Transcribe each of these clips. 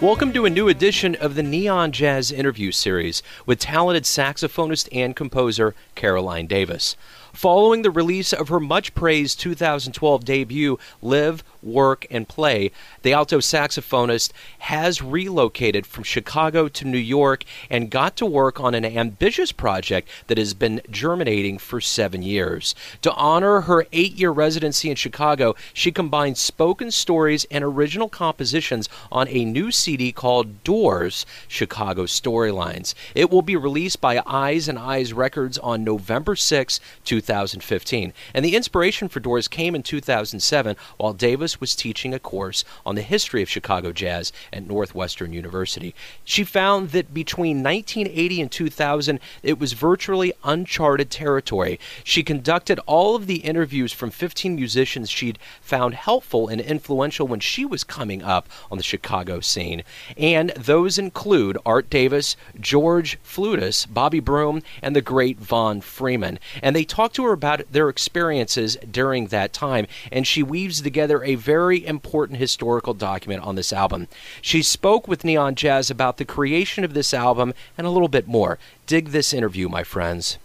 Welcome to a new edition of the Neon Jazz interview series with talented saxophonist and composer Caroline Davis. Following the release of her much praised 2012 debut, Live, Work, and Play, the alto saxophonist has relocated from Chicago to New York and got to work on an ambitious project that has been germinating for seven years. To honor her eight year residency in Chicago, she combined spoken stories and original compositions on a new CD called Doors Chicago Storylines. It will be released by Ears and Eyes Records on November 6, 2015. And the inspiration for Doors came in 2007 while Davis was teaching a course on the history of Chicago jazz at Northwestern University. She found that between 1980 and 2000, it was virtually uncharted territory. She conducted all of the interviews from 15 musicians she'd found helpful and influential when she was coming up on the Chicago scene. And those include Art Davis, George Fludas, Bobby Broom, and the great Von Freeman. And they talked to her about their experiences during that time, and she weaves together a very important historical document on this album. She spoke with Neon Jazz about the creation of this album and a little bit more. Dig this interview, my friends.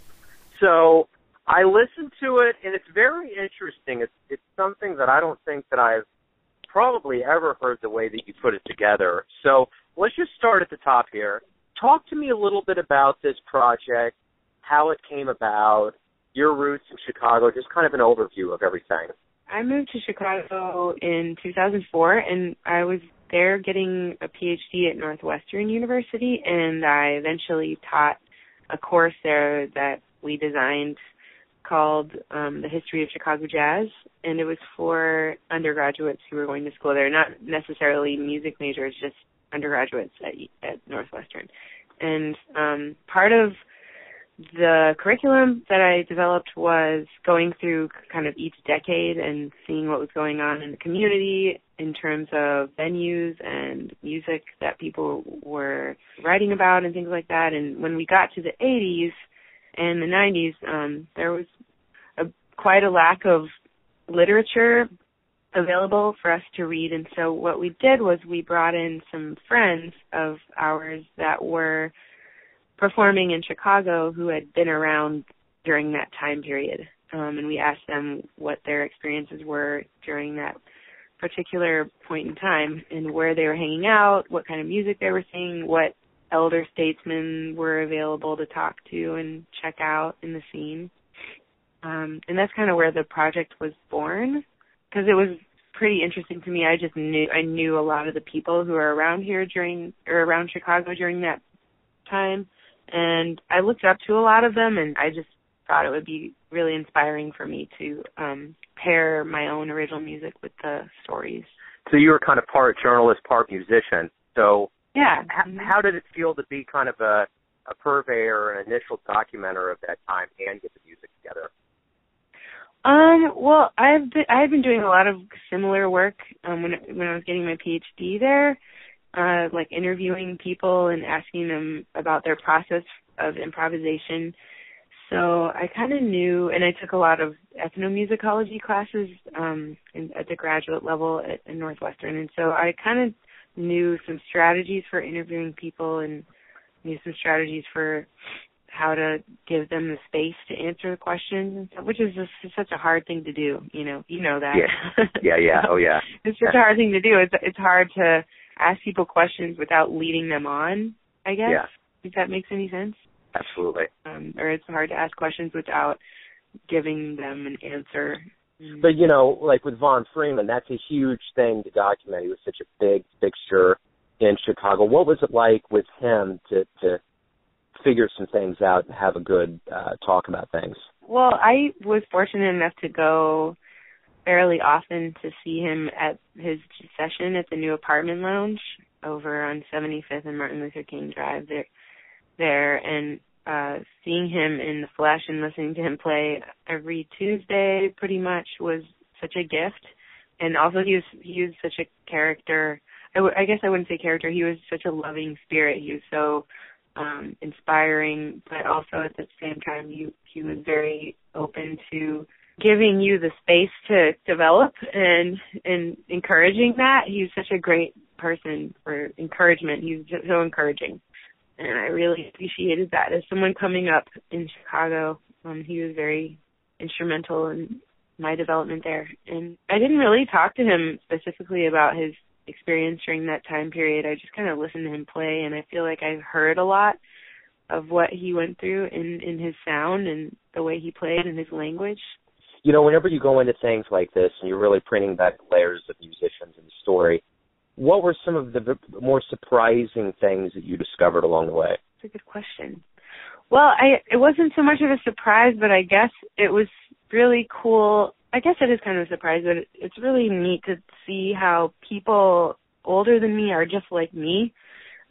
So I listened to it, and it's very interesting. It's it's something that I don't think that I've probably ever heard the way that you put it together. So let's just start at the top here. Talk to me a little bit about this project, how it came about, your roots in Chicago, just kind of an overview of everything. I moved to Chicago in 2004 and I was there getting a PhD at Northwestern University and I eventually taught a course there that we designed called um, The History of Chicago Jazz and it was for undergraduates who were going to school there, not necessarily music majors, just undergraduates at, at Northwestern. And um, part of the curriculum that I developed was going through kind of each decade and seeing what was going on in the community in terms of venues and music that people were writing about and things like that. And when we got to the 80s and the 90s, um, there was a, quite a lack of literature available for us to read. And so what we did was we brought in some friends of ours that were performing in Chicago who had been around during that time period. Um, and we asked them what their experiences were during that particular point in time and where they were hanging out, what kind of music they were seeing, what elder statesmen were available to talk to and check out in the scene. Um, and that's kind of where the project was born because it was pretty interesting to me. I just knew I knew a lot of the people who were around here during or around Chicago during that time and I looked up to a lot of them, and I just thought it would be really inspiring for me to um, pair my own original music with the stories. So you were kind of part journalist, part musician. So yeah, h- how did it feel to be kind of a a purveyor, an initial documenter of that time, and get the music together? Um, well, I've been I've been doing a lot of similar work um, when when I was getting my PhD there uh, like interviewing people and asking them about their process of improvisation. So I kind of knew, and I took a lot of ethnomusicology classes um, in, at the graduate level at, at Northwestern, and so I kind of knew some strategies for interviewing people and knew some strategies for how to give them the space to answer the questions, which is just such a hard thing to do. You know, you know that. Yeah, yeah, yeah. Oh, yeah. it's such a hard thing to do. It's it's hard to ask people questions without leading them on, I guess. Yeah. If that makes any sense. Absolutely. Um, or it's hard to ask questions without giving them an answer. But you know, like with Von Freeman, that's a huge thing to document. He was such a big fixture in Chicago. What was it like with him to to figure some things out and have a good uh, talk about things? Well, I was fortunate enough to go fairly often to see him at his session at the new apartment lounge over on 75th and Martin Luther King Drive there there. And uh seeing him in the flesh and listening to him play every Tuesday pretty much was such a gift. And also he was he was such a character I, w- I guess I wouldn't say character he was such a loving spirit. He was so um inspiring but also at the same time he he was very open to giving you the space to develop and and encouraging that. He's such a great person for encouragement. He's just so encouraging, and I really appreciated that. As someone coming up in Chicago, um, he was very instrumental in my development there. And I didn't really talk to him specifically about his experience during that time period. I just kind of listened to him play, and I feel like I heard a lot of what he went through in in his sound and the way he played and his language. You know, whenever you go into things like this and you're really printing back layers of musicians and story, what were some of the more surprising things that you discovered along the way? That's a good question. Well, I it wasn't so much of a surprise, but I guess it was really cool. I guess it is kind of a surprise, but it's really neat to see how people older than me are just like me.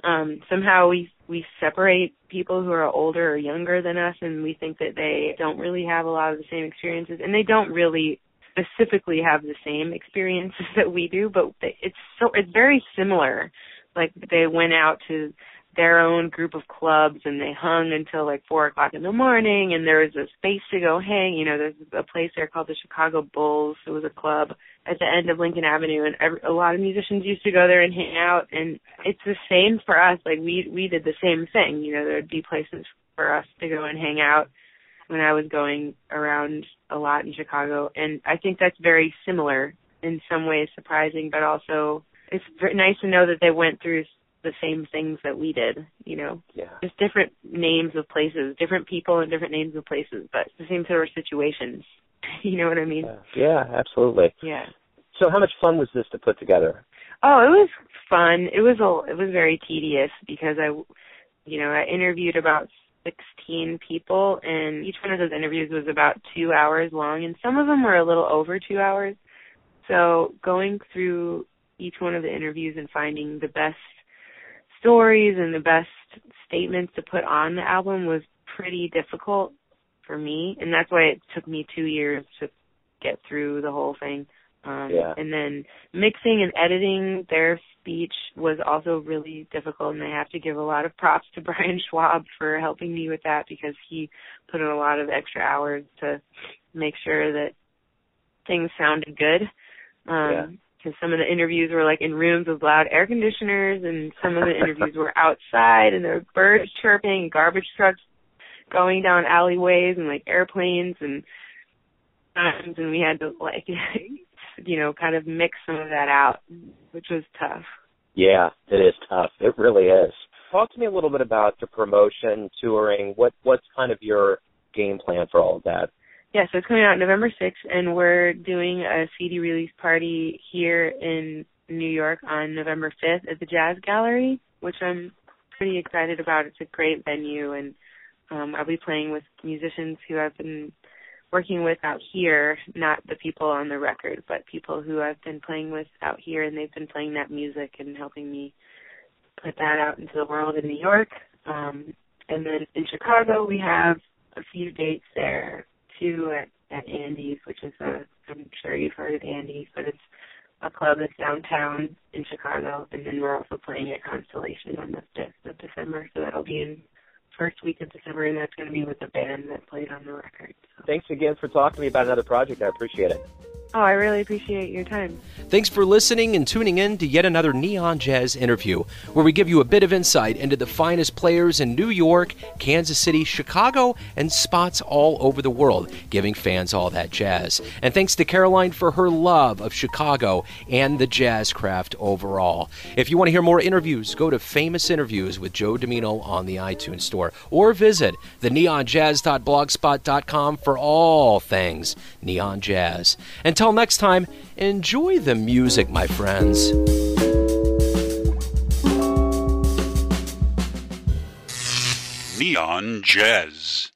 Um, somehow we we separate people who are older or younger than us, and we think that they don't really have a lot of the same experiences, and they don't really specifically have the same experiences that we do, but it's so it's very similar. Like they went out to their own group of clubs and they hung until like four o'clock in the morning and there was a space to go hang. You know there's a place there called the chicago bulls. It was a club at the end of lincoln avenue and every, a lot of musicians used to go there and hang out and it's the same for us. Like we we did the same thing. You know there'd be places for us to go and hang out when i was going around a lot in chicago and i think that's very similar in some ways surprising but also it's nice to know that they went through the same things that we did, you know. Yeah. Just different names of places, different people and different names of places, but the same sort of situations. you know what I mean? Yeah. yeah, absolutely. Yeah. So how much fun was this to put together? Oh, it was fun. It was a it was very tedious because I you know, I interviewed about 16 people and each one of those interviews was about 2 hours long and some of them were a little over 2 hours. So going through each one of the interviews and finding the best stories and the best statements to put on the album was pretty difficult for me and that's why it took me two years to get through the whole thing. Um yeah. and then mixing and editing their speech was also really difficult and I have to give a lot of props to Brian Schwab for helping me with that because he put in a lot of extra hours to make sure that things sounded good. Um because some of the interviews were like in rooms with loud air conditioners, and some of the interviews were outside, and there were birds chirping, garbage trucks going down alleyways, and like airplanes, and times, and we had to like, you know, kind of mix some of that out, which was tough. Yeah, it is tough. It really is. Talk to me a little bit about the promotion, touring. What what's kind of your game plan for all of that? Yeah, so it's coming out November 6th, and we're doing a CD release party here in New York on November 5th at the Jazz Gallery, which I'm pretty excited about. It's a great venue, and um, I'll be playing with musicians who I've been working with out here, not the people on the record, but people who I've been playing with out here, and they've been playing that music and helping me put that out into the world in New York. Um, and then in Chicago, we have a few dates there too at, at Andy's, which is a I'm sure you've heard of Andy's, but it's a club that's downtown in Chicago, and then we're also playing at Constellation on the fifth of December, so that'll be in first week of December, and that's going to be with the band that played on the record. So. Thanks again for talking to me about another project. I appreciate it. Oh, I really appreciate your time. Thanks for listening and tuning in to yet another Neon Jazz interview, where we give you a bit of insight into the finest players in New York, Kansas City, Chicago, and spots all over the world, giving fans all that jazz. And thanks to Caroline for her love of Chicago and the jazz craft overall. If you want to hear more interviews, go to Famous Interviews with Joe Dimino on the iTunes Store, or visit the neonjazz.blogspot.com for all things neon jazz. And until next time, enjoy the music, my friends. Neon Jazz.